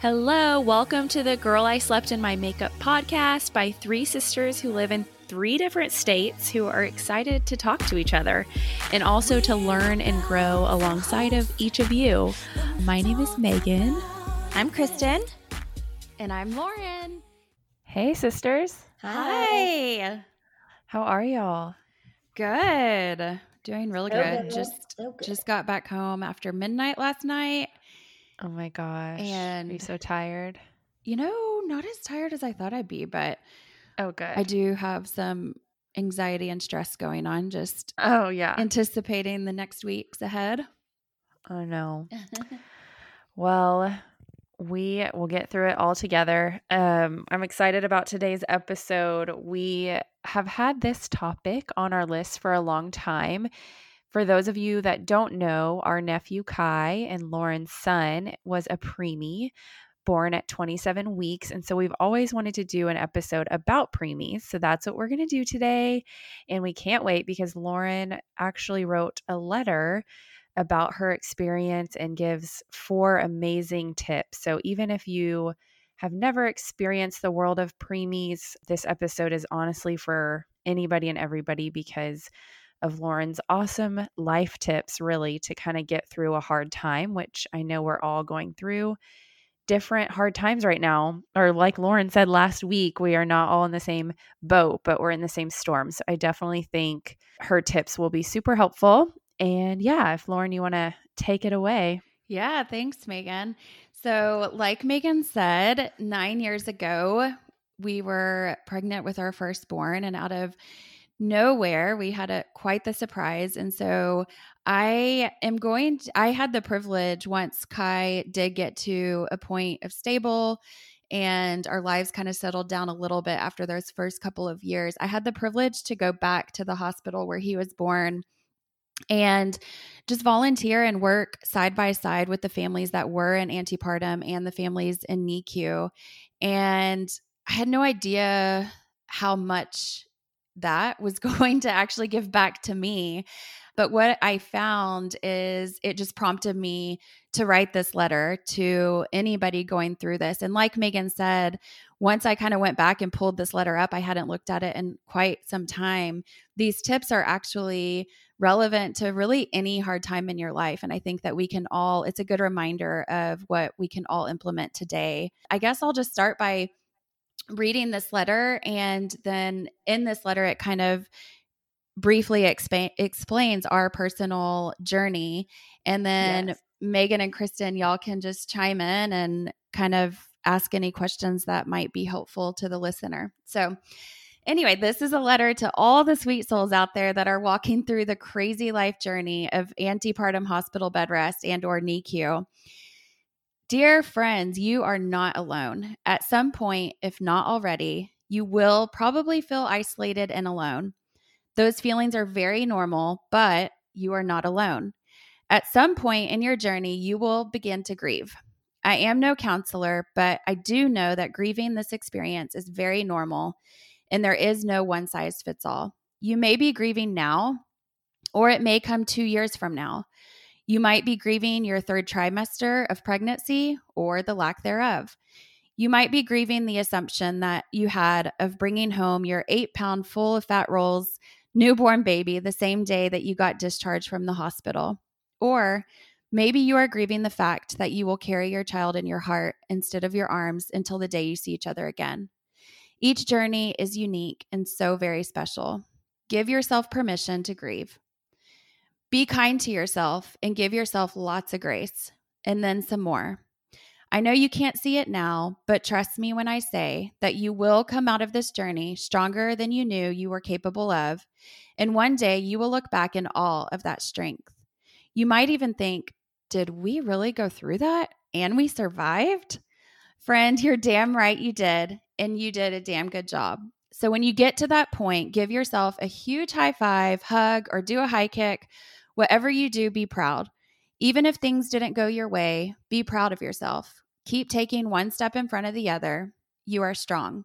Hello, welcome to the Girl I Slept in My Makeup podcast by three sisters who live in three different states who are excited to talk to each other and also to learn and grow alongside of each of you. My name is Megan. I'm Kristen. And I'm Lauren. Hey, sisters. Hi. How are y'all? Good. Doing really good. good. Just So good. just got back home after midnight last night. Oh my gosh. are you And- so tired? You know, not as tired as I thought I'd be, but Oh, good. I do have some anxiety and stress going on just Oh, yeah. anticipating the next weeks ahead. oh, no. Well, we will get through it all together. Um, I'm excited about today's episode. We have had this topic on our list for a long time. For those of you that don't know, our nephew Kai and Lauren's son was a preemie born at 27 weeks. And so we've always wanted to do an episode about preemies. So that's what we're going to do today. And we can't wait because Lauren actually wrote a letter about her experience and gives four amazing tips. So even if you have never experienced the world of preemies, this episode is honestly for anybody and everybody because of Lauren's awesome life tips, really, to kind of get through a hard time, which I know we're all going through different hard times right now. Or, like Lauren said last week, we are not all in the same boat, but we're in the same storm. So, I definitely think her tips will be super helpful. And yeah, if Lauren, you want to take it away. Yeah, thanks, Megan. So, like Megan said, nine years ago, we were pregnant with our firstborn, and out of nowhere, we had a quite the surprise. And so, I am going. To, I had the privilege once Kai did get to a point of stable. And our lives kind of settled down a little bit after those first couple of years. I had the privilege to go back to the hospital where he was born and just volunteer and work side by side with the families that were in antepartum and the families in NICU. And I had no idea how much that was going to actually give back to me. But what I found is it just prompted me to write this letter to anybody going through this. And like Megan said, once I kind of went back and pulled this letter up, I hadn't looked at it in quite some time. These tips are actually relevant to really any hard time in your life. And I think that we can all, it's a good reminder of what we can all implement today. I guess I'll just start by reading this letter. And then in this letter, it kind of briefly expa- explains our personal journey. And then Yes. Megan and Kristen, y'all can just chime in and kind of ask any questions that might be helpful to the listener. So, Anyway, this is a letter to all the sweet souls out there that are walking through the crazy life journey of antepartum hospital bed rest and or NICU. Dear friends, you are not alone. At some point, if not already, you will probably feel isolated and alone. Those feelings are very normal, but you are not alone. At some point in your journey, you will begin to grieve. I am no counselor, but I do know that grieving this experience is very normal and there is no one size fits all. You may be grieving now, or it may come two years from now. You might be grieving your third trimester of pregnancy or the lack thereof. You might be grieving the assumption that you had of bringing home your eight pound full of fat rolls newborn baby the same day that you got discharged from the hospital. Or maybe you are grieving the fact that you will carry your child in your heart instead of your arms until the day you see each other again. Each journey is unique and so very special. Give yourself permission to grieve. Be kind to yourself and give yourself lots of grace, and then some more. I know you can't see it now, but trust me when I say that you will come out of this journey stronger than you knew you were capable of. And one day you will look back in awe of that strength. You might even think, did we really go through that and we survived? Friend, you're damn right you did, and you did a damn good job. So when you get to that point, give yourself a huge high five, hug, or do a high kick. Whatever you do, be proud. Even if things didn't go your way, be proud of yourself. Keep taking one step in front of the other. You are strong.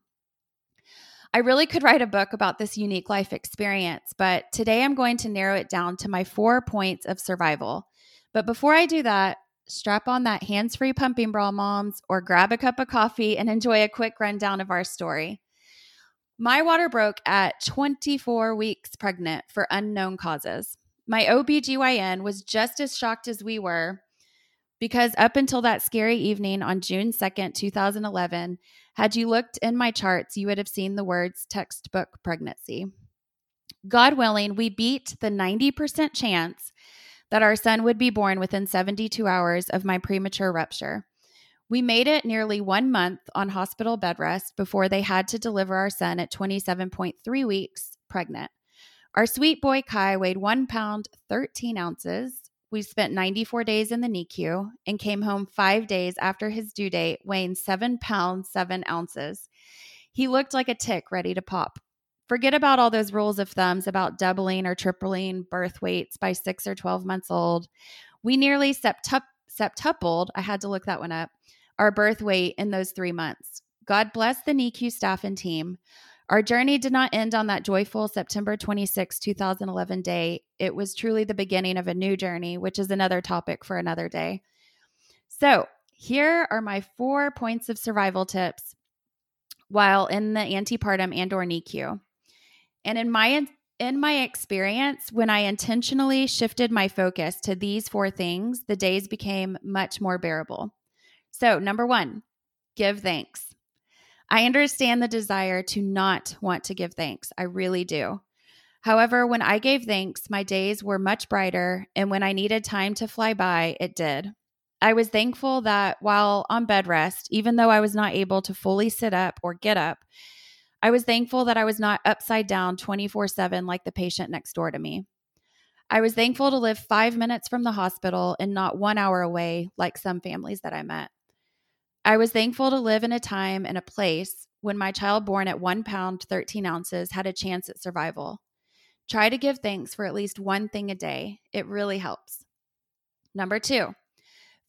I really could write a book about this unique life experience, but today I'm going to narrow it down to my four points of survival. But before I do that, strap on that hands free pumping bra, moms, or grab a cup of coffee and enjoy a quick rundown of our story. My water broke at 24 weeks pregnant for unknown causes. My OBGYN was just as shocked as we were because up until that scary evening on June 2nd, 2011, had you looked in my charts, you would have seen the words textbook pregnancy. God willing, we beat the 90% chance that our son would be born within 72 hours of my premature rupture. We made it nearly one month on hospital bed rest before they had to deliver our son at 27.3 weeks pregnant. Our sweet boy Kai weighed one pound, 13 ounces. We spent 94 days in the NICU and came home five days after his due date, weighing seven pounds, seven ounces. He looked like a tick ready to pop. Forget about all those rules of thumbs about doubling or tripling birth weights by six or 12 months old. We nearly septup- septupled, I had to look that one up, our birth weight in those three months. God bless the NICU staff and team. Our journey did not end on that joyful September 26, 2011 day. It was truly the beginning of a new journey, which is another topic for another day. So, here are my four points of survival tips while in the antepartum and or NICU. And in my in my experience, when I intentionally shifted my focus to these four things, the days became much more bearable. So, number 1, give thanks. I understand the desire to not want to give thanks. I really do. However, when I gave thanks, my days were much brighter, and when I needed time to fly by, it did. I was thankful that while on bed rest, even though I was not able to fully sit up or get up, I was thankful that I was not upside down 24 7 like the patient next door to me. I was thankful to live five minutes from the hospital and not one hour away like some families that I met. I was thankful to live in a time and a place when my child born at one pound, 13 ounces had a chance at survival. Try to give thanks for at least one thing a day. It really helps. Number two,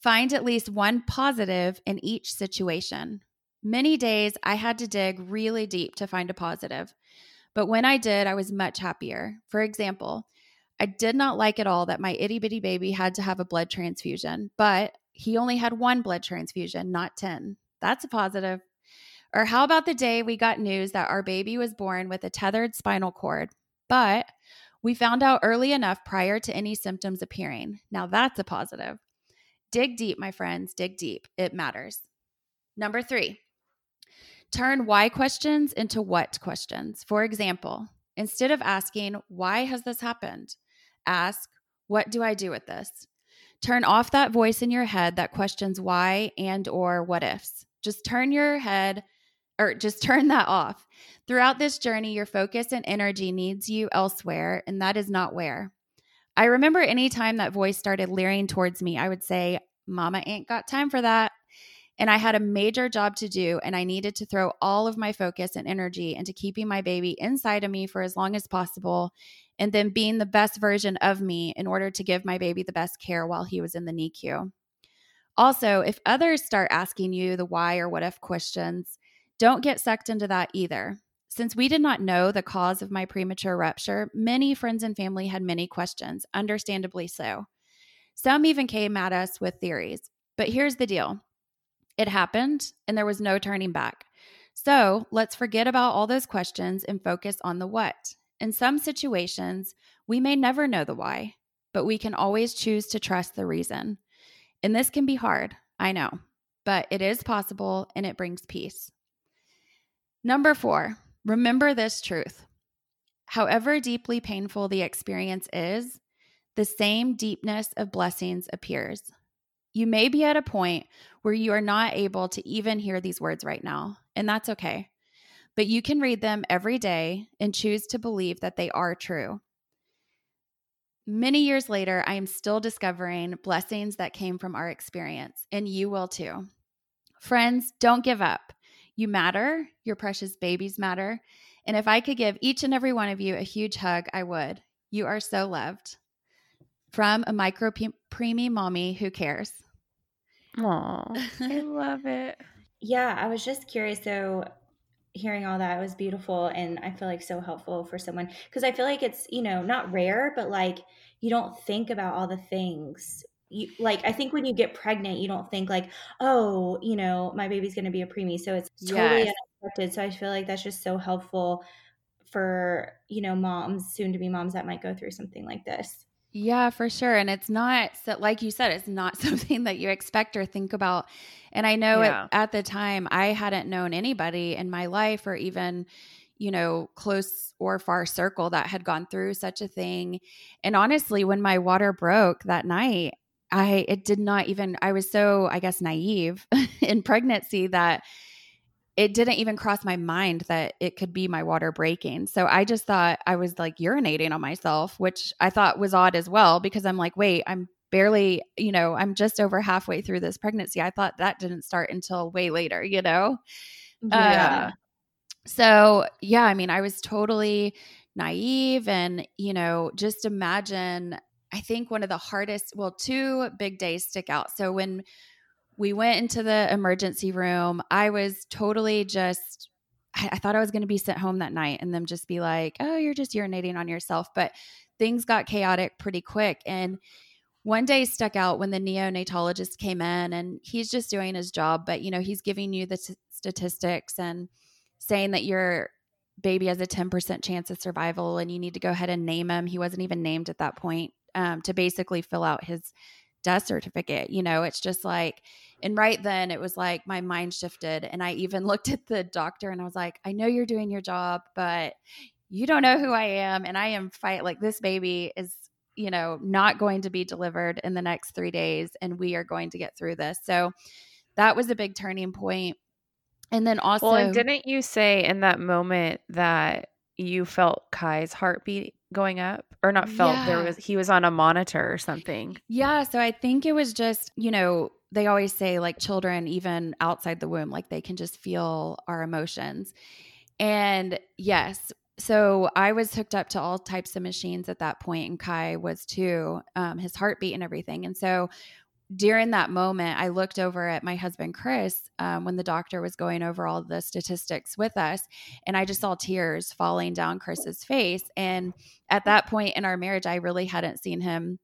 find at least one positive in each situation. Many days I had to dig really deep to find a positive, but when I did, I was much happier. For example, I did not like at all that my itty bitty baby had to have a blood transfusion, but he only had one blood transfusion, not 10. That's a positive. Or how about the day we got news that our baby was born with a tethered spinal cord, but we found out early enough prior to any symptoms appearing? Now that's a positive. Dig deep, my friends, dig deep. It matters. Number three, turn why questions into what questions. For example, instead of asking, why has this happened? Ask, what do I do with this? Turn off that voice in your head that questions why and or what ifs. Just turn your head or just turn that off. Throughout this journey, your focus and energy needs you elsewhere, and that is not where. I remember any time that voice started leering towards me, I would say, Mama ain't got time for that. And I had a major job to do, and I needed to throw all of my focus and energy into keeping my baby inside of me for as long as possible and then being the best version of me in order to give my baby the best care while he was in the NICU. Also, if others start asking you the why or what if questions, don't get sucked into that either. Since we did not know the cause of my premature rupture, many friends and family had many questions, understandably so. Some even came at us with theories. But here's the deal it happened, and there was no turning back. So let's forget about all those questions and focus on the what. In some situations, we may never know the why, but we can always choose to trust the reason. And this can be hard, I know, but it is possible and it brings peace. Number four, remember this truth. However deeply painful the experience is, the same deepness of blessings appears. You may be at a point where you are not able to even hear these words right now, and that's okay but you can read them every day and choose to believe that they are true. Many years later, I am still discovering blessings that came from our experience, and you will too. Friends, don't give up. You matter, your precious babies matter. And if I could give each and every one of you a huge hug, I would. You are so loved. From a micro preemie mommy who cares. Aw, I love it. Yeah, I was just curious. So, hearing all that was beautiful and I feel like so helpful for someone because I feel like it's, you know, not rare, but like you don't think about all the things, you, like I think when you get pregnant, you don't think like, oh, you know, my baby's going to be a preemie, so it's totally yes. unexpected. So I feel like that's just so helpful for you know moms, soon to be moms that might go through something like this. Yeah, for sure. And it's not, like you said, it's not something that you expect or think about. And I know yeah. at, at the time, I hadn't known anybody in my life or even, you know, close or far circle that had gone through such a thing. And honestly, when my water broke that night, I, it did not even, I was so, I guess, naive in pregnancy that it didn't even cross my mind that it could be my water breaking. So I just thought I was like urinating on myself, which I thought was odd as well because I'm like, wait, I'm barely, you know, I'm just over halfway through this pregnancy. I thought that didn't start until way later, you know? Yeah. Um, so, yeah, I mean, I was totally naive and, you know, just imagine I think one of the hardest, well, two big days stick out. So when we went into the emergency room. I was totally just, I, I thought I was going to be sent home that night and them just be like, oh, you're just urinating on yourself. But things got chaotic pretty quick. And one day stuck out when the neonatologist came in and he's just doing his job, but you know, he's giving you the t- statistics and saying that your baby has a 10% chance of survival and you need to go ahead and name him. He wasn't even named at that point um, to basically fill out his death certificate. You know, it's just like, and right then it was like my mind shifted. And I even looked at the doctor and I was like, I know you're doing your job, but you don't know who I am. And I am fight like this baby is, you know, not going to be delivered in the next three days. And we are going to get through this. So that was a big turning point. And then also, well, and didn't you say in that moment that you felt Kai's heartbeat going up? Or not felt yeah. there was he was on a monitor or something? Yeah so i think it was just you know they always say like children even outside the womb like they can just feel our emotions. And yes so i was hooked up to all types of machines at that point and kai was too um, his heartbeat and everything. And so during that moment, I looked over at my husband, Chris, um, when the doctor was going over all the statistics with us, and I just saw tears falling down Chris's face. And at that point in our marriage, I really hadn't seen him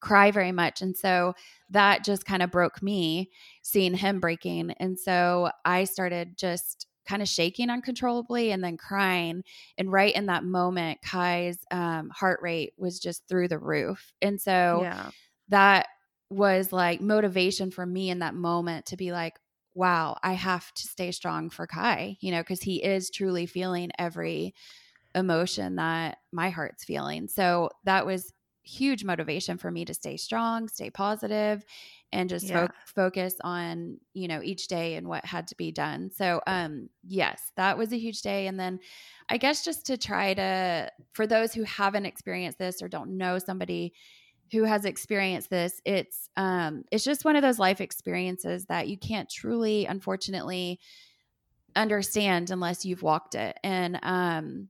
cry very much. And so that just kind of broke me seeing him breaking. And so I started just kind of shaking uncontrollably and then crying. And right in that moment, Kai's um, heart rate was just through the roof. And so yeah. that was like motivation for me in that moment to be like, wow, I have to stay strong for Kai, you know, because he is truly feeling every emotion that my heart's feeling. So that was huge motivation for me to stay strong, stay positive, and just yeah. fo- focus on you know each day and what had to be done. So um yes, that was a huge day and then I guess just to try to for those who haven't experienced this or don't know somebody who has experienced this it's um it's just one of those life experiences that you can't truly unfortunately understand unless you've walked it and um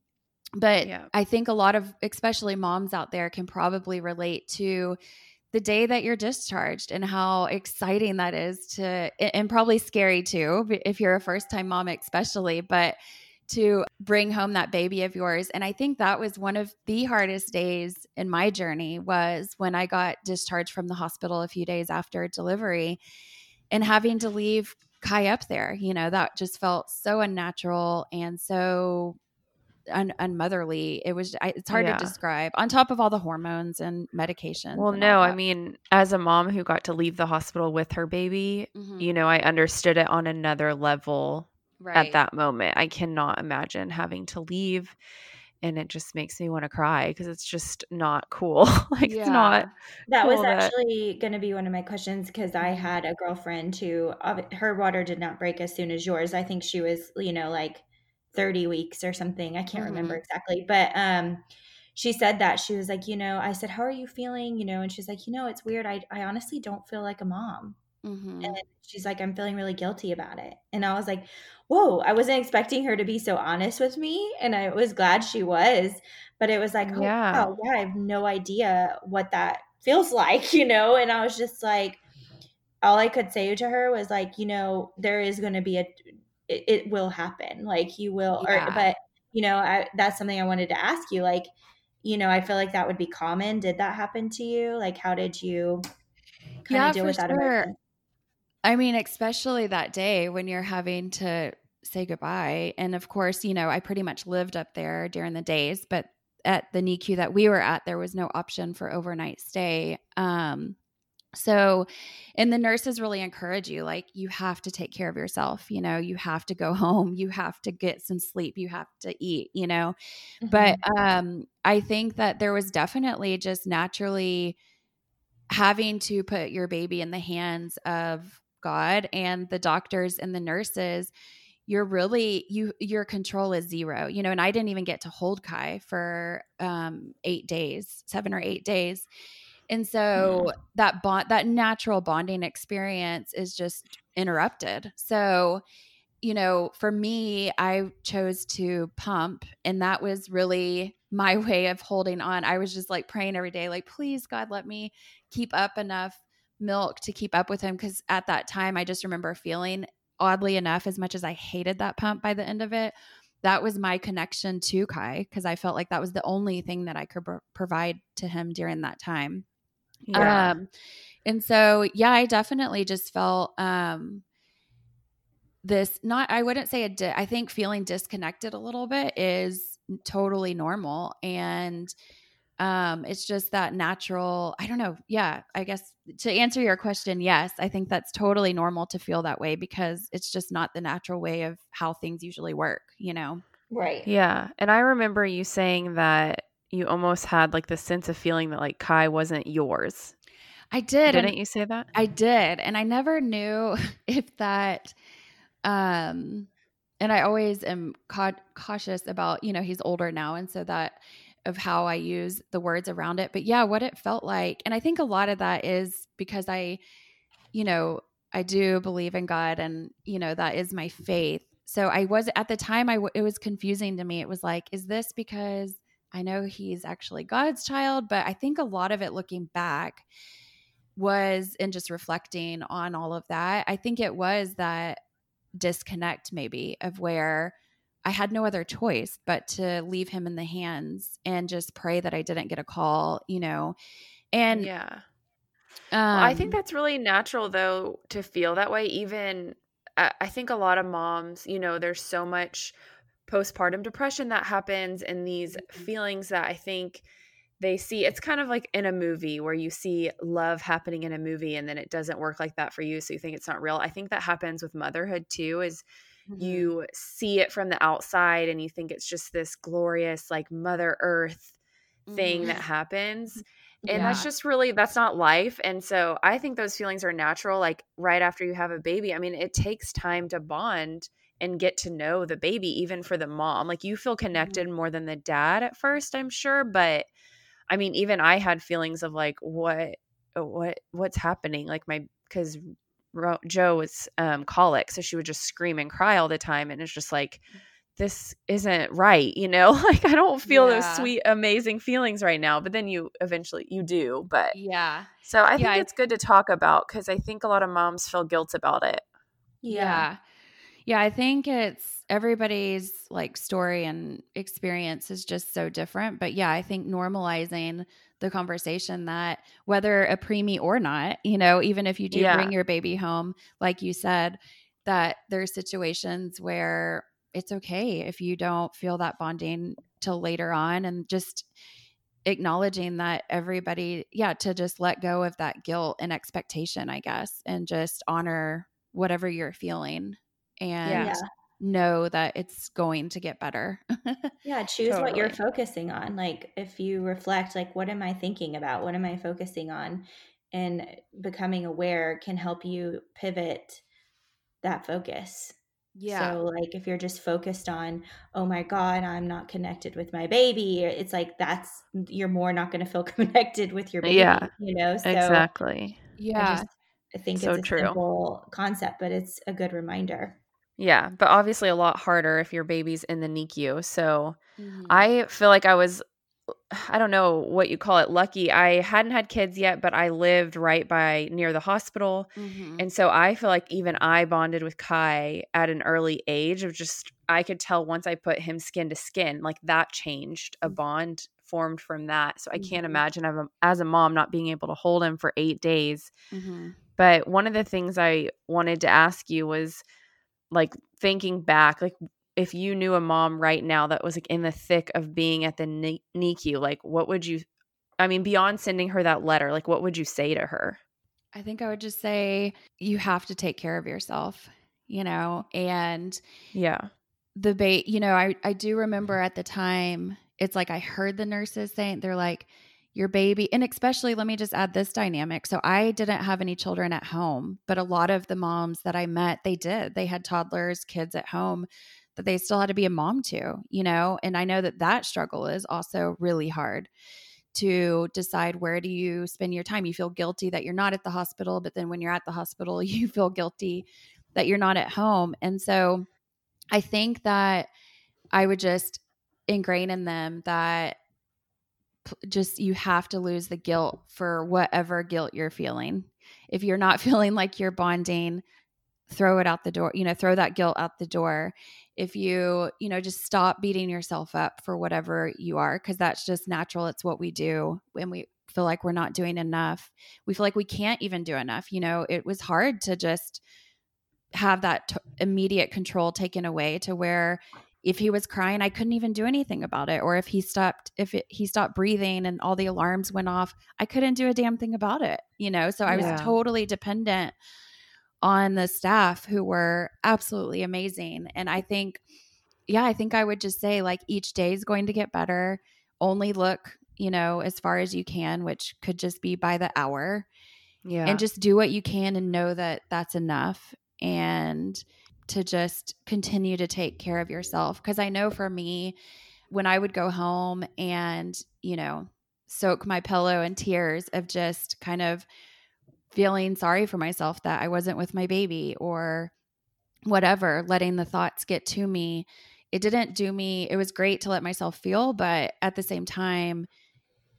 but yeah. i think a lot of especially moms out there can probably relate to the day that you're discharged and how exciting that is to and probably scary too if you're a first time mom especially but to bring home that baby of yours. And i think that was one of the hardest days in my journey was when i got discharged from the hospital a few days after delivery and having to leave kai up there. You know that just felt so unnatural and so un- unmotherly. It was I, it's hard yeah. to describe on top of all the hormones and medication well no i mean as a mom who got to leave the hospital with her baby mm-hmm. you know i understood it on another level right. at that moment. I cannot imagine having to leave and it just makes me want to cry because it's just not cool. like yeah. it's not. That cool was actually that... going to be one of my questions because I mm-hmm. had a girlfriend who her water did not break as soon as yours. I think she was, you know, like 30 weeks or something. I can't mm-hmm. remember exactly, but um she said that she was like, you know, I said, "How are you feeling?" you know, and she's like, "You know, it's weird. I I honestly don't feel like a mom." Mm-hmm. And she's like, I'm feeling really guilty about it. And I was like, whoa, I wasn't expecting her to be so honest with me. And I was glad she was. But it was like, oh, yeah. wow, yeah, I have no idea what that feels like, you know? And I was just like, all I could say to her was like, you know, there is going to be a, it, it, will happen. Like you will, yeah. or, but, you know, I, that's something I wanted to ask you. Like, you know, I feel like that would be common. Did that happen to you? Like, how did you? kind yeah, of deal with that sure. I mean, especially that day when you're having to say goodbye. And of course, you know, I pretty much lived up there during the days, but at the NICU that we were at, there was no option for overnight stay. Um, so, and the nurses really encourage you, like, you have to take care of yourself. You know, you have to go home, you have to get some sleep, you have to eat, you know. Mm-hmm. But um, I think that there was definitely just naturally having to put your baby in the hands of God and the doctors and the nurses you're really you your control is zero you know and i didn't even get to hold kai for um eight days seven or eight days. And so mm. that bond that natural bonding experience is just interrupted. So you know for me i chose to pump and that was really my way of holding on. I was just like praying every day like please god let me keep up enough milk to keep up with him because at that time i just remember feeling oddly enough, as much as I hated that pump by the end of it, that was my connection to Kai because I felt like that was the only thing that I could pro- provide to him during that time. Yeah. Um, and so, yeah, I definitely just felt um, this not, I wouldn't say a di- I think feeling disconnected a little bit is totally normal. And um it's just that natural i don't know yeah i guess to answer your question yes i think that's totally normal to feel that way because it's just not the natural way of how things usually work you know? Right. Yeah and i remember you saying that you almost had like the sense of feeling that like kai wasn't yours. I did didn't you say that? I did and i never knew if that um and i always am ca- cautious about you know he's older now and so that of how I use the words around it. But yeah, what it felt like. And I think a lot of that is because I, you know, I do believe in God and, you know, that is my faith. So I was at the time, I it was confusing to me. It was like, is this because I know he's actually God's child? But I think a lot of it looking back was and just reflecting on all of that. I think it was that disconnect maybe of where I had no other choice but to leave him in the hands and just pray that I didn't get a call, you know. And yeah. Um, well, I think um that's really natural though to feel that way. Even I think a lot of moms, you know, there's so much postpartum depression that happens and these mm-hmm. feelings that I think they see it's kind of like in a movie where you see love happening in a movie and then it doesn't work like that for you so you think it's not real. I think that happens with motherhood too is mm-hmm. you see it from the outside and you think it's just this glorious like mother earth thing mm-hmm. that happens and yeah. that's just really that's not life and so i think those feelings are natural like right after you have a baby i mean it takes time to bond and get to know the baby even for the mom like you feel connected mm-hmm. more than the dad at first i'm sure but i mean even i had feelings of like what what what's happening like my because Joe was um, colic, so she would just scream and cry all the time, and it's just like this isn't right, you know. Like I don't feel yeah. those sweet, amazing feelings right now, but then you eventually you do. But yeah, so I think it's good to talk about because I think a lot of moms feel guilt about it. Yeah. yeah, yeah. I think it's everybody's like story and experience is just so different, but yeah, I think normalizing the conversation that whether a preemie or not, you know, even if you do yeah. bring your baby home, like you said, that there's situations where it's okay if you don't feel that bonding till later on and just acknowledging that everybody yeah to just let go of that guilt and expectation i guess and just honor whatever you're feeling and yeah know that it's going to get better. yeah, choose totally. what you're focusing on. Like if you reflect like what am I thinking about? What am I focusing on? And becoming aware can help you pivot that focus. Yeah. So like if you're just focused on, oh my God, I'm not connected with my baby, it's like that's you're more not going to feel connected with your baby. Yeah. You know? So exactly. Yeah. I, just, I think so it's a true. simple concept, but it's a good reminder. Yeah, but obviously a lot harder if your baby's in the NICU. So mm-hmm. I feel like I was I don't know what you call it, lucky. I hadn't had kids yet, but I lived right by near the hospital. Mm-hmm. And so I feel like even I bonded with Kai at an early age of just I could tell once I put him skin to skin, like that changed a mm. bond formed from that. So I can't mm-hmm. imagine as a mom not being able to hold him for eight days. Mm-hmm. But one of the things I wanted to ask you was like thinking back, like if you knew a mom right now that was like in the thick of being at the NICU, like what would you, I mean, beyond sending her that letter, like what would you say to her? I think I would just say you have to take care of yourself, you know, and yeah, the bait, you know, I, I do mm-hmm. remember at the time, it's like I heard the nurses saying, they're like, your baby, and especially let me just add this dynamic. So I didn't have any children at home, but a lot of the moms that I met, they did. They had toddlers, kids at home that they still had to be a mom to, you know, and I know that that struggle is also really hard to decide where do you spend your time. You feel guilty that you're not at the hospital, but then when you're at the hospital, you feel guilty that you're not at home. And so I think that I would just ingrain in them that just you have to lose the guilt for whatever guilt you're feeling. If you're not feeling like you're bonding, throw it out the door, you know, throw that guilt out the door. If you, you know, just stop beating yourself up for whatever you are, because that's just natural. It's what we do when we feel like we're not doing enough. We feel like we can't even do enough. You know, it was hard to just have that t- immediate control taken away to where if he was crying i couldn't even do anything about it or if he stopped if it, he stopped breathing and all the alarms went off i couldn't do a damn thing about it you know? So i yeah. was totally dependent on the staff who were absolutely amazing and i think yeah i think i would just say like each day is going to get better. Only look you know as far as you can which could just be by the hour yeah. and just do what you can and know that that's enough and to just continue to take care of yourself. Because I know for me, when I would go home and, you know, soak my pillow in tears of just kind of feeling sorry for myself that I wasn't with my baby or whatever, letting the thoughts get to me. It didn't do me, it was great to let myself feel, but at the same time,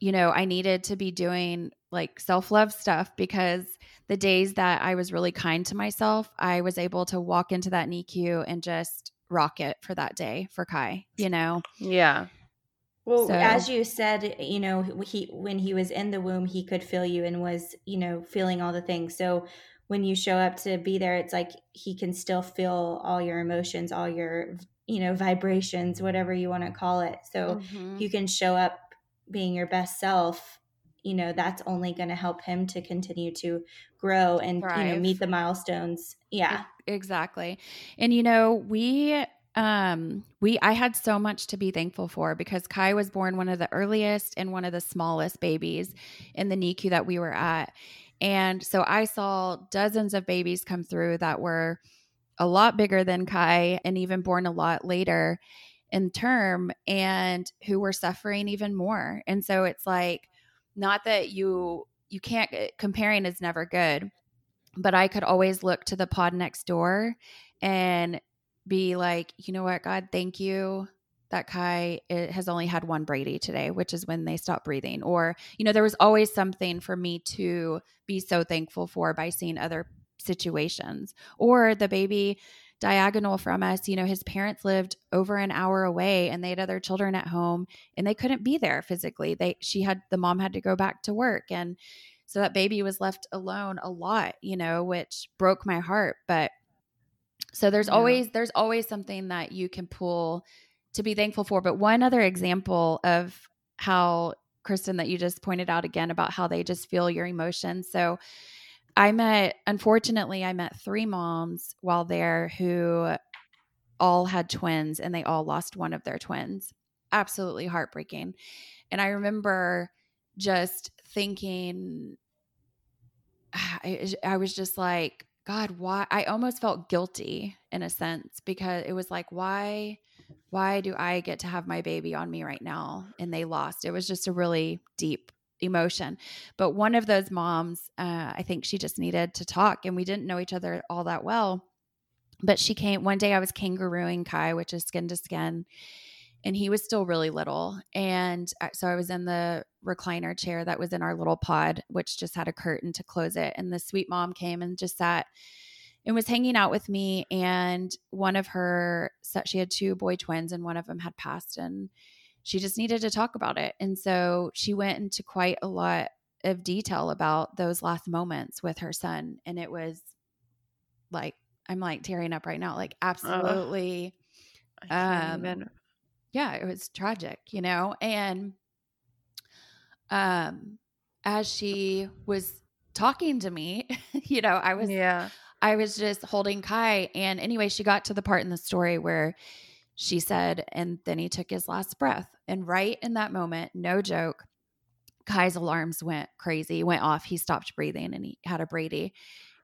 you know, I needed to be doing like self love stuff because the days that I was really kind to myself, I was able to walk into that NICU and just rock it for that day for Kai, you know? Yeah. Well, so, as you said, you know, he when he was in the womb, he could feel you and was, you know, feeling all the things. So when you show up to be there, it's like he can still feel all your emotions, all your, you know, vibrations, whatever you want to call it. So mm-hmm. you can show up being your best self you know that's only going to help him to continue to grow and Thrive. you know meet the milestones. Yeah. Exactly. And you know we um we i had so much to be thankful for because kai was born one of the earliest and one of the smallest babies in the nicu that we were at. And so i saw dozens of babies come through that were a lot bigger than kai and even born a lot later in term and who were suffering even more. And so it's like not that you you can't eh, comparing is never good but i could always look to the pod next door and be like you know what god thank you that kai has only had one brady today which is when they stop breathing. Or you know there was always something for me to be so thankful for by seeing other situations. Or the baby diagonal from us, you know, his parents lived over an hour away and they had other children at home and they couldn't be there physically. They she had the mom had to go back to work and so that baby was left alone a lot, you know, which broke my heart, but so there's yeah. always there's always something that you can pull to be thankful for. But one other example of how Kristen that you just pointed out again about how they just feel your emotions. So I met, unfortunately, I met three moms while there who all had twins and they all lost one of their twins. Absolutely heartbreaking. And I remember just thinking, I, I was just like, God, why? I almost felt guilty in a sense because it was like, why? Why do I get to have my baby on me right now? And they lost. It was just a really deep emotion. But one of those moms, uh, I think she just needed to talk, and we didn't know each other all that well. But she came one day. I was kangarooing Kai, which is skin to skin, and he was still really little. And so I was in the recliner chair that was in our little pod, which just had a curtain to close it. And the sweet mom came and just sat and was hanging out with me. And one of her, she had two boy twins, and one of them had passed. And she just needed to talk about it. And so she went into quite a lot of detail about those last moments with her son. And it was like, I'm like tearing up right now. Like, absolutely. Um, even. Yeah, it was tragic, you know? And um, as she was talking to me, you know, I was, yeah, I was just holding Kai. And anyway, she got to the part in the story where she said, and then he took his last breath. And right in that moment, no joke, Kai's alarms went crazy, went off. He stopped breathing and he had a Brady.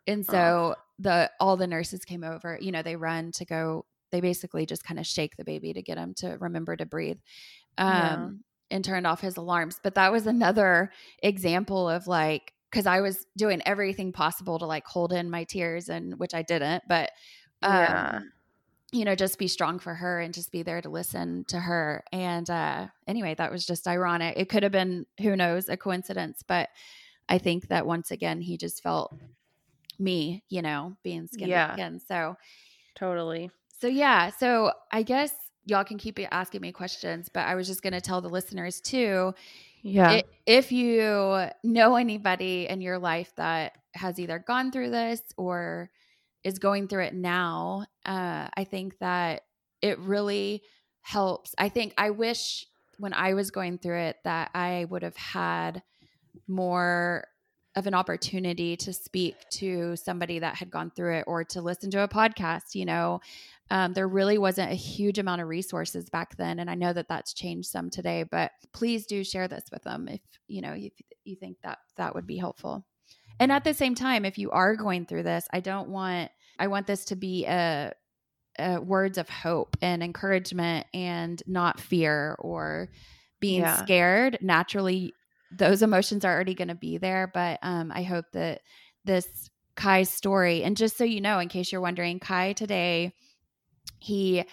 And so oh. the all the nurses came over, you know, they run to go, they basically just kind of shake the baby to get him to remember to breathe. Um yeah. and turned off his alarms. But that was another example of like because I was doing everything possible to like hold in my tears and which I didn't, but um, yeah you know, just be strong for her and just be there to listen to her. And uh, anyway, that was just ironic. It could have been, who knows, a coincidence, but I think that once again, he just felt me, you know, being skin yeah. again. So totally. So yeah. So I guess y'all can keep asking me questions, but I was just going to tell the listeners too. Yeah. If you know anybody in your life that has either gone through this or is going through it now, uh, I think that it really helps. I think I wish when I was going through it that I would have had more of an opportunity to speak to somebody that had gone through it or to listen to a podcast. You know, um, there really wasn't a huge amount of resources back then, and I know that that's changed some today. But please do share this with them if you know if you think that that would be helpful. And at the same time, if you are going through this, I don't want I want this to be a, a words of hope and encouragement and not fear or being yeah. scared. Naturally, those emotions are already going to be there, but um, I hope that this Kai's story, and just so you know, in case you're wondering, Kai today, he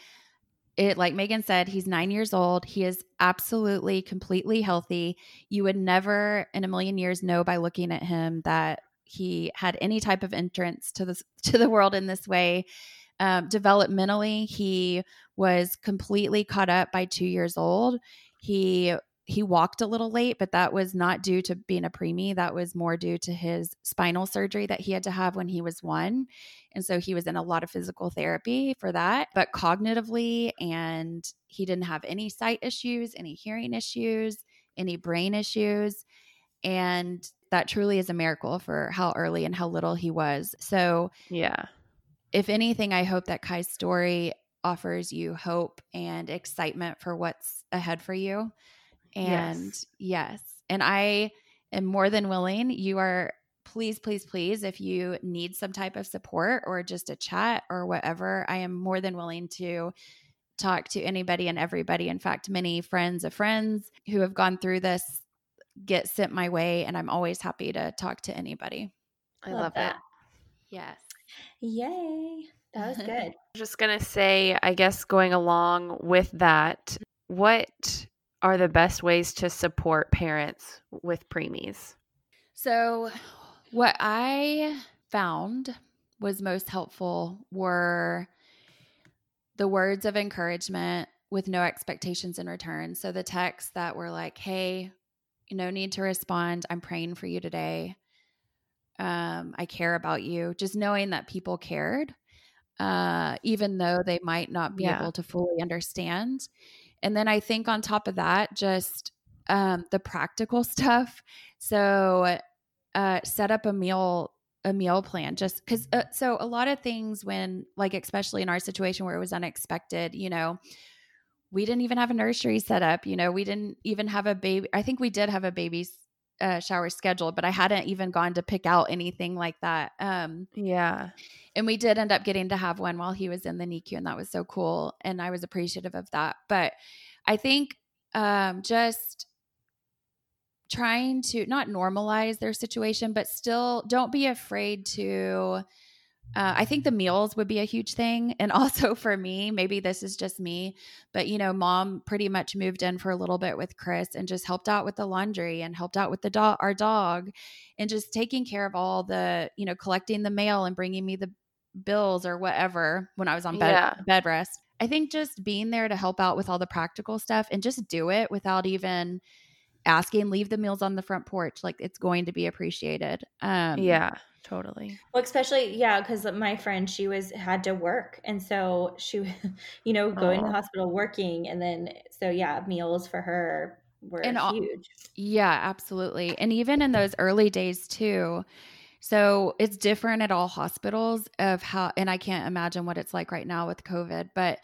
it like Megan said, he's nine years old. He is absolutely completely healthy. You would never in a million years know by looking at him that he had any type of entrance to this to the world in this way. Um, developmentally, he was completely caught up by two years old. He he walked a little late, but that was not due to being a preemie. That was more due to his spinal surgery that he had to have when he was one. And so he was in a lot of physical therapy for that. But cognitively, and he didn't have any sight issues, any hearing issues, any brain issues. And that truly is a miracle for how early and how little he was. So, yeah. If anything, I hope that Kai's story offers you hope and excitement for what's ahead for you. And yes, yes. and I am more than willing. You are please, please, please, if you need some type of support or just a chat or whatever, I am more than willing to talk to anybody and everybody. In fact, many friends of friends who have gone through this get sent my way, and I'm always happy to talk to anybody. I love, love that. It. Yes. Yay. That was good. just going to say, I guess going along with that, what are the best ways to support parents with preemies? So, what I found was most helpful were the words of encouragement with no expectations in return. So, the texts that were like, hey, no need to respond. I'm praying for you today. Um, I care about you. Just knowing that people cared, uh, even though they might not be yeah. able to fully understand. And then I think on top of that, just um, the practical stuff. So uh, set up a meal a meal plan just because uh, so a lot of things when like especially in our situation where it was unexpected you know we didn't even have a nursery set up. You know, we didn't even have a baby. I think we did have a baby uh, shower scheduled, but I hadn't even gone to pick out anything like that. Um, yeah. And we did end up getting to have one while he was in the NICU, and that was so cool. And I was appreciative of that. But I think um, just trying to not normalize their situation, but still don't be afraid to uh, I think the meals would be a huge thing. And also for me, maybe this is just me, but you know, mom pretty much moved in for a little bit with Chris and just helped out with the laundry and helped out with the dog, our dog, and just taking care of all the, you know, collecting the mail and bringing me the bills or whatever when I was on bed, yeah. bed rest. I think just being there to help out with all the practical stuff and just do it without even asking, leave the meals on the front porch. Like it's going to be appreciated. Um, yeah, totally. Well, especially yeah, because my friend she was had to work, and so she, you know, going to the hospital working, and then so yeah, meals for her were and huge. yeah, absolutely, and even in those early days too. So it's different at all hospitals of how, and I can't imagine what it's like right now with COVID, but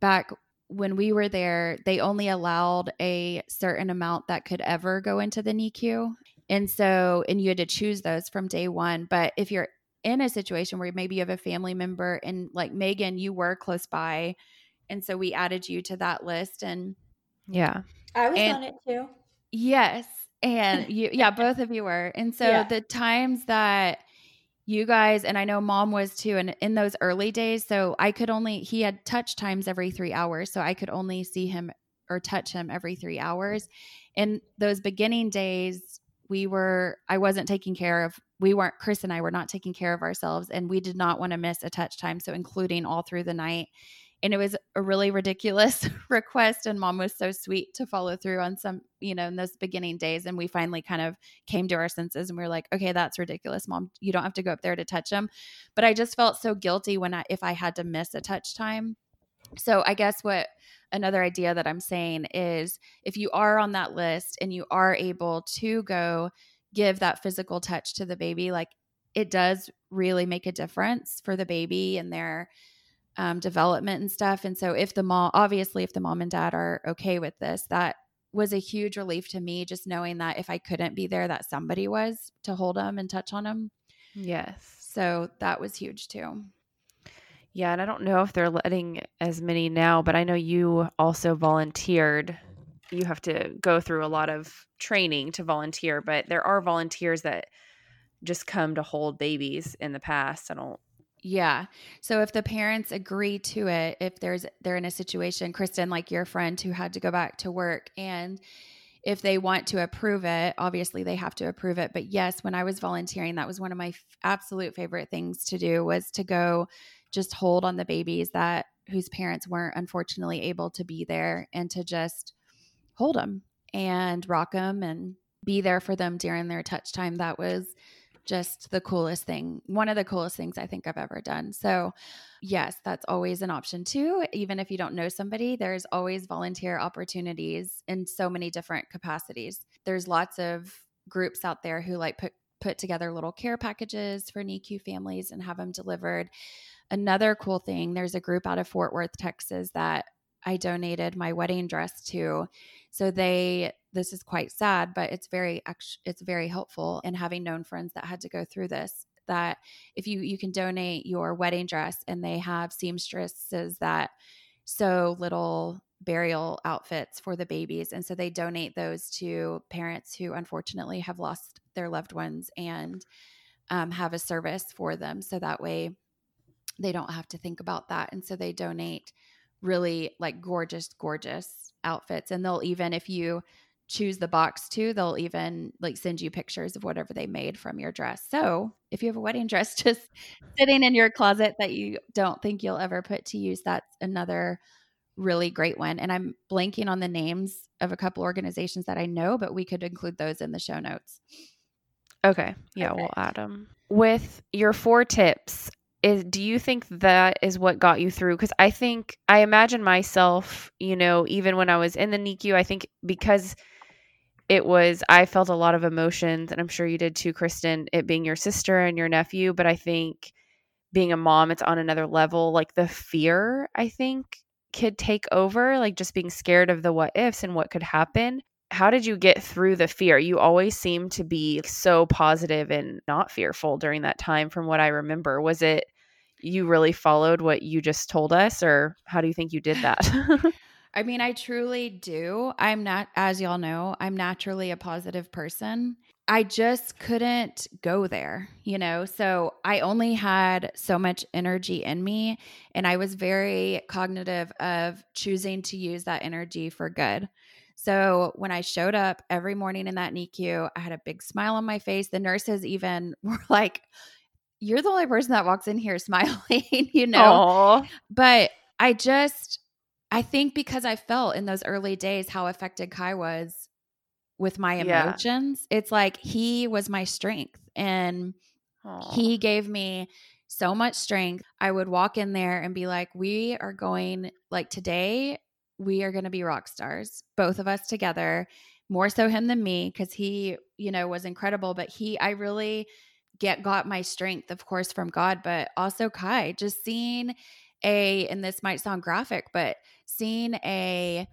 back when we were there, they only allowed a certain amount that could ever go into the NICU. And so, and you had to choose those from day one. But if you're in a situation where maybe you have a family member and like Megan, you were close by. And so we added you to that list. And yeah, I was and, on it too. Yes. And you, yeah, both of you were. And so yeah. the times that, you guys and i know mom was too and in those early days so i could only he had touch times every three hours so i could only see him or touch him every three hours. In those beginning days we were i wasn't taking care of we weren't chris and i were not taking care of ourselves and we did not want to miss a touch time so including all through the night and it was a really ridiculous request and mom was so sweet to follow through on some you know in those beginning days and we finally kind of came to our senses and we were like okay that's ridiculous mom. You don't have to go up there to touch him. But i just felt so guilty when i if i had to miss a touch time. So i guess what another idea that i'm saying is if you are on that list and you are able to go give that physical touch to the baby like it does really make a difference for the baby and their um, development and stuff. And so, if the mom, obviously, if the mom and dad are okay with this, that was a huge relief to me, just knowing that if I couldn't be there, that somebody was to hold them and touch on them. Yes. So that was huge too. Yeah. And I don't know if they're letting as many now, but I know you also volunteered. You have to go through a lot of training to volunteer, but there are volunteers that just come to hold babies in the past. I don't yeah. So if the parents agree to it, if there's they're in a situation, Kristen, like your friend who had to go back to work and if they want to approve it, obviously they have to approve it. But yes, when I was volunteering, that was one of my f- absolute favorite things to do was to go just hold on the babies that whose parents weren't unfortunately able to be there and to just hold them and rock them and be there for them during their touch time. That was just the coolest thing. One of the coolest things I think I've ever done. So, yes, that's always an option too. Even if you don't know somebody, there's always volunteer opportunities in so many different capacities. There's lots of groups out there who like put put together little care packages for NICU families and have them delivered. Another cool thing, there's a group out of Fort Worth, Texas that I donated my wedding dress to. So they this is quite sad, but it's very it's very helpful in having known friends that had to go through this that if you you can donate your wedding dress and they have seamstresses that sew little burial outfits for the babies and so they donate those to parents who unfortunately have lost their loved ones and um, have a service for them so that way they don't have to think about that and so they donate really like gorgeous gorgeous outfits and they'll even if you choose the box too, they'll even like send you pictures of whatever they made from your dress. So if you have a wedding dress just sitting in your closet that you don't think you'll ever put to use, that's another really great one. And I'm blanking on the names of a couple organizations that I know, but we could include those in the show notes. Okay. Yeah, okay. we'll add them. With your four tips, is do you think that is what got you through because i think i imagine myself you know even when i was in the nicu i think because it was I felt a lot of emotions and I'm sure you did too Kristen it being your sister and your nephew but I think being a mom it's on another level like the fear I think could take over like just being scared of the what ifs and what could happen. How did you get through the fear? You always seem to be so positive and not fearful during that time from what I remember. Was it you really followed what you just told us or how do you think you did that I mean, I truly do. I'm not, as y'all know, I'm naturally a positive person. I just couldn't go there, you know? So I only had so much energy in me. And I was very cognitive of choosing to use that energy for good. So when I showed up every morning in that NICU, I had a big smile on my face. The nurses even were like, You're the only person that walks in here smiling, you know? Aww. But I just, I think because I felt in those early days how affected Kai was with my Yeah. emotions, it's like he was my strength and Aw. he gave me so much strength. I would walk in there and be like, we are going, like today, we are going to be rock stars, both of us together. More so him than me because he, you know, was incredible. But he, I really get got my strength, of course, from God, but also Kai. Just seeing a, and this might sound graphic, but seeing a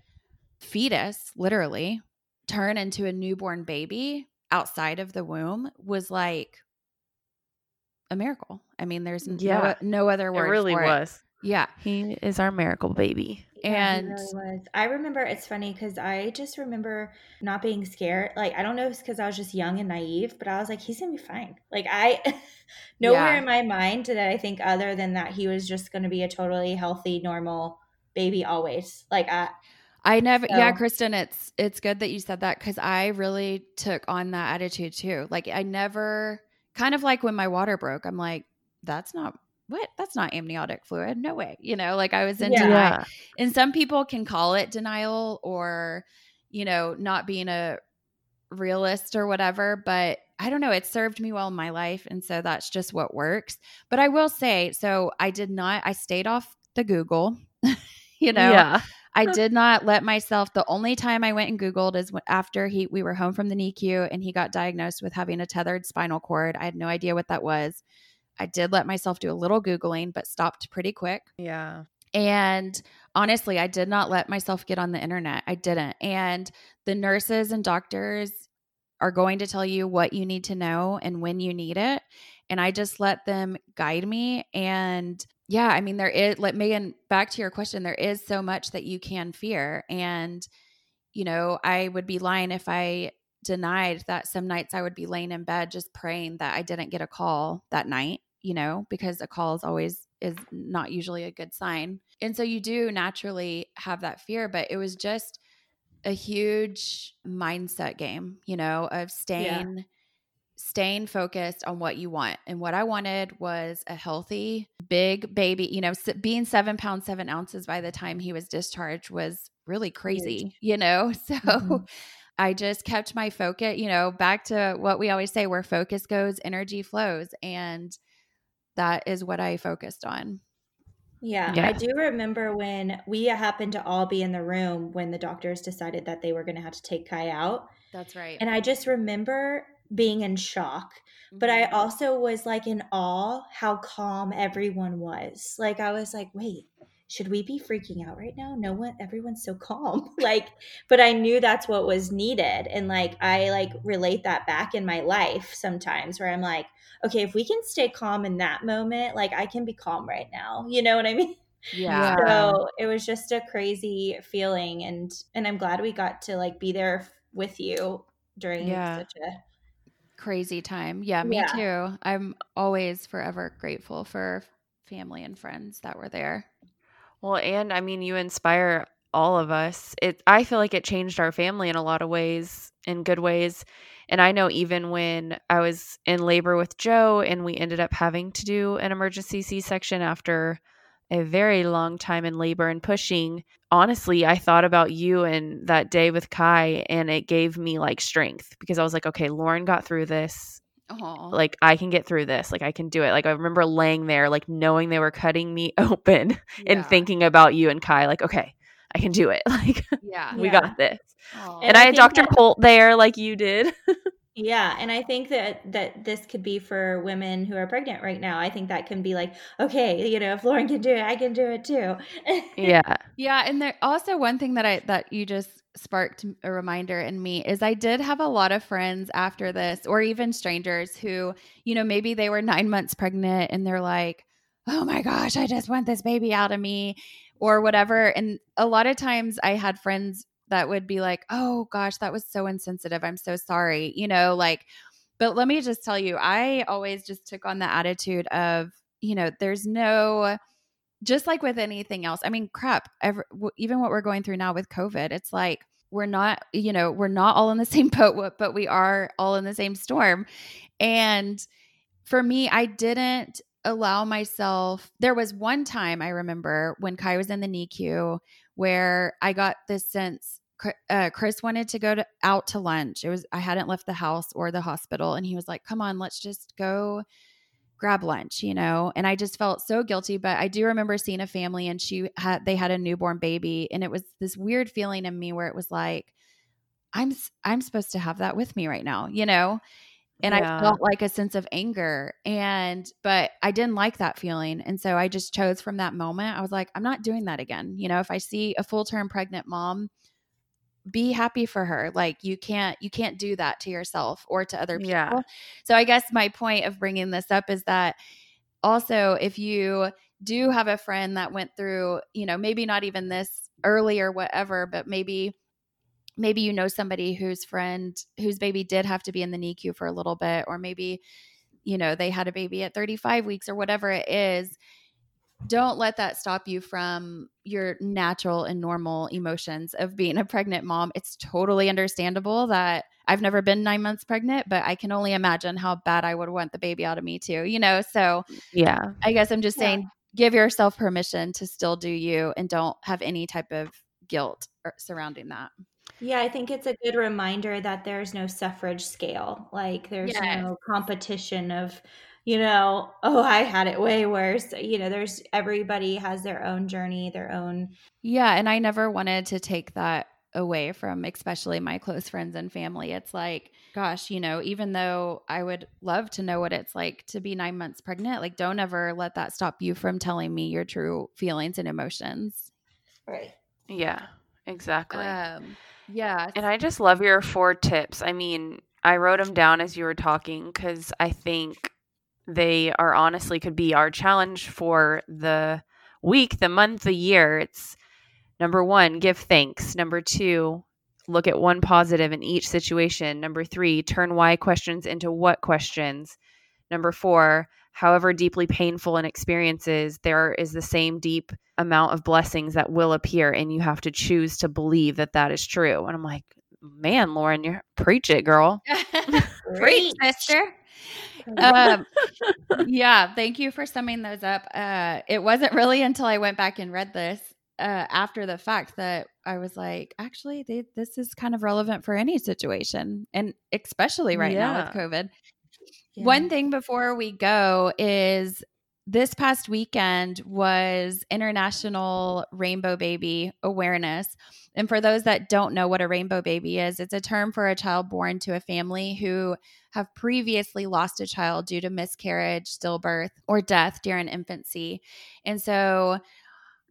fetus literally turn into a newborn baby outside of the womb was like a miracle. I mean, there's Yeah. no, no other it word. really for was. Yeah. He is our miracle baby. Yeah, And- really. I remember it's funny because I just remember not being scared. Like I don't know if it's because I was just young and naive, but I was like, he's gonna be fine. Like I nowhere Yeah. in my mind did I think other than that he was just gonna be a totally healthy, normal baby always. Like I I never yeah, Kristen, it's it's good that you said that cuz I really took on that attitude too. Like I never kind of like when my water broke, I'm like that's not what? That's not amniotic fluid. No way. You know, like I was in Yeah. denial. And some people can call it denial or you know, not being a realist or whatever, but I don't know, it served me well in my life and so that's just what works. But I will say, so I did not I stayed off the Google. you know, Yeah. I did not let myself. The only time I went and Googled is after he we were home from the NICU and he got diagnosed with having a tethered spinal cord. I had no idea what that was. I did let myself do a little Googling, but stopped pretty quick. Yeah. And honestly, I did not let myself get on the internet. I didn't. And the nurses and doctors are going to tell you what you need to know and when you need it. And I just let them guide me. And yeah, I mean, there is, like Megan, back to your question, there is so much that you can fear. And, you know, I would be lying if I denied that some nights I would be laying in bed just praying that I didn't get a call that night, you know, because a call is always is not usually a good sign. And so you do naturally have that fear, but it was just a huge mindset game, you know, of staying staying focused on what you want. And what I wanted was a healthy, big baby. You know, being seven pounds, seven ounces by the time he was discharged was really crazy, you know? So Mhm. I just kept my focus, you know, back to what we always say where focus goes, energy flows. And that is what I focused on. Yeah, Yeah. I do remember when we happened to all be in the room when the doctors decided that they were going to have to take Kai out. That's right. And I just remember being in shock, but I Mhm. also was like in awe how calm everyone was. Like I was like, wait, should we be freaking out right now? No one everyone's so calm. like but I knew that's what was needed and like I like relate that back in my life sometimes where I'm like, okay, if we can stay calm in that moment, like I can be calm right now. You know what I mean? yeah. So it was just a crazy feeling and and I'm glad we got to like be there with you during Yeah. such a Crazy time. Yeah, me Yeah. too. I'm always forever grateful for family and friends that were there. Well, and I mean, you inspire all of us. It I feel like it changed our family in a lot of ways, in good ways. And I know even when I was in labor with Joe and we ended up having to do an emergency C-section after a very long time in labor and pushing, honestly, I thought about you and that day with Kai and it gave me like strength because I was like, okay, Lauren got through this Oh, like I can get through this. Like I can do it. Like I remember laying there, like knowing they were cutting me open and thinking about you and Kai, like, okay, I can do it. Like yeah. we Yeah. got this. Aw. And, And I I had Dr. that- Colt there, like you did. Yeah, and I think that that this could be for women who are pregnant right now. I think that can be like, okay, you know, if Lauren can do it, I can do it too. yeah. Yeah, and there also one thing that I that you just sparked a reminder in me is I did have a lot of friends after this or even strangers who, you know, maybe they were 9 months pregnant and they're like, "Oh my gosh, I just want this baby out of me." or whatever, and a lot of times I had friends that would be like, "Oh gosh, that was so insensitive. I'm so sorry." You know, like but let me just tell you, I always just took on the attitude of, you know, there's no just like with anything else. I mean, crap, ever, w- even what we're going through now with COVID, it's like we're not, you know, we're not all in the same boat, but we are all in the same storm. And for me, I didn't allow myself. There was one time I remember when Kai was in the NICU where I got this sense. Uh, Chris wanted to go to, out to lunch. It was I hadn't left the house or the hospital, and he was like, "Come on, let's just go grab lunch," you know. And I just felt so guilty. But I do remember seeing a family, and she had they had a newborn baby, and it was this weird feeling in me where it was like, "I'm I'm supposed to have that with me right now," you know and yeah. I felt like a sense of anger and but I didn't like that feeling and so I just chose from that moment I was like I'm not doing that again you know if I see a full term pregnant mom be happy for her like you can't you can't do that to yourself or to other people yeah. so I guess my point of bringing this up is that also if you do have a friend that went through you know maybe not even this early or whatever but maybe maybe you know somebody whose friend whose baby did have to be in the NICU for a little bit or maybe you know they had a baby at 35 weeks or whatever it is don't let that stop you from your natural and normal emotions of being a pregnant mom. It's totally understandable that I've never been nine months pregnant, but I can only imagine how bad I would want the baby out of me too, you know? So, yeah, I guess I'm just yeah. saying give yourself permission to still do you and don't have any type of guilt surrounding that. Yeah, I think it's a good reminder that there's no suffrage scale. Like there's yes. no competition of, you know, oh, I had it way worse. You know, there's everybody has their own journey, their own Yeah, and I never wanted to take that away from especially my close friends and family. It's like, gosh, you know, even though I would love to know what it's like to be 9 months pregnant, like don't ever let that stop you from telling me your true feelings and emotions. Right. Yeah. Exactly. Um yeah. And I just love your four tips. I mean, I wrote them down as you were talking because I think they are honestly could be our challenge for the week, the month, the year. It's number one, give thanks. Number two, look at one positive in each situation. Number three, turn why questions into what questions. Number four, however deeply painful an experience is, there is the same deep amount of blessings that will appear, and you have to choose to believe that that is true. And I'm like, man, Lauren, you preach it, girl. preach, sister. Um, yeah, thank you for summing those up. Uh, it wasn't really until I went back and read this uh, after the fact that I was like, actually, they, this is kind of relevant for any situation, and especially right yeah. now with COVID. Yeah. One thing before we go is this past weekend was International Rainbow Baby Awareness. And for those that don't know what a rainbow baby is, it's a term for a child born to a family who have previously lost a child due to miscarriage, stillbirth, or death during infancy. And so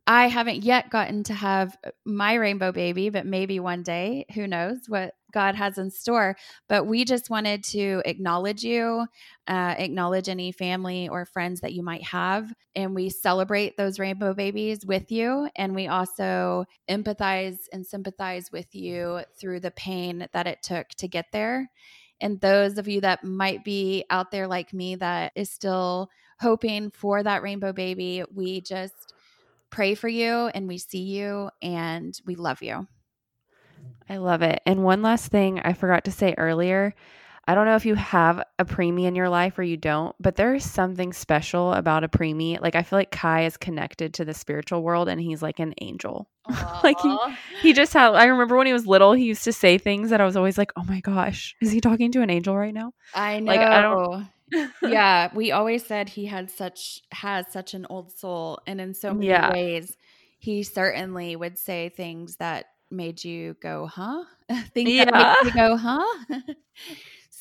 I haven't yet gotten to have my rainbow baby, but maybe one day, who knows what God has in store. But we just wanted to acknowledge you, uh, acknowledge any family or friends that you might have. And we celebrate those rainbow babies with you. And we also empathize and sympathize with you through the pain that it took to get there. And those of you that might be out there like me that is still hoping for that rainbow baby, we just pray for you and we see you and we love you. I love it. And one last thing I forgot to say earlier. I don't know if you have a preemie in your life or you don't, but there is something special about a preemie. Like I feel like Kai is connected to the spiritual world and he's like an angel. like he, he just had I remember when he was little, he used to say things that I was always like, "Oh my gosh, is he talking to an angel right now?" I know. Like I don't yeah, we always said he had such has such an old soul, and in so many yeah. ways, he certainly would say things that made you go, "Huh?" things yeah. that made you go, "Huh?"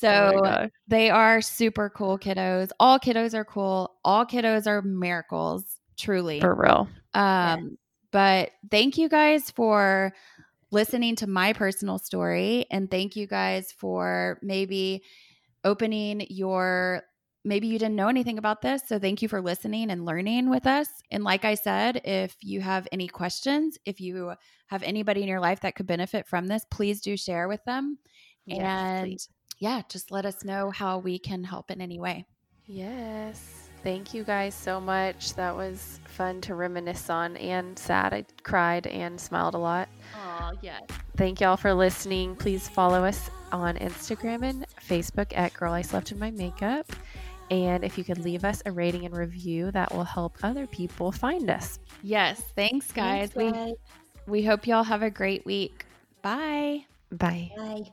Oh so oh they are super cool kiddos. All kiddos are cool. All kiddos are miracles, truly, for real. Um, but thank you guys for listening to my personal story, and thank you guys for maybe opening your maybe you didn't know anything about this. So thank you for listening and learning with us. And like I said, if you have any questions, if you have anybody in your life that could benefit from this, please do share with them. Yes, and please. yeah, just let us know how we can help in any way. Yes. Thank you guys so much. That was fun to reminisce on and sad. I cried and smiled a lot. Oh, yes. Thank y'all for listening. Please follow us on Instagram and Facebook at Girl I Slept in My Makeup. And if you could leave us a rating and review, that will help other people find us. Yes. Thanks, guys. Thanks, we, we hope y'all have a great week. Bye. Bye. Bye.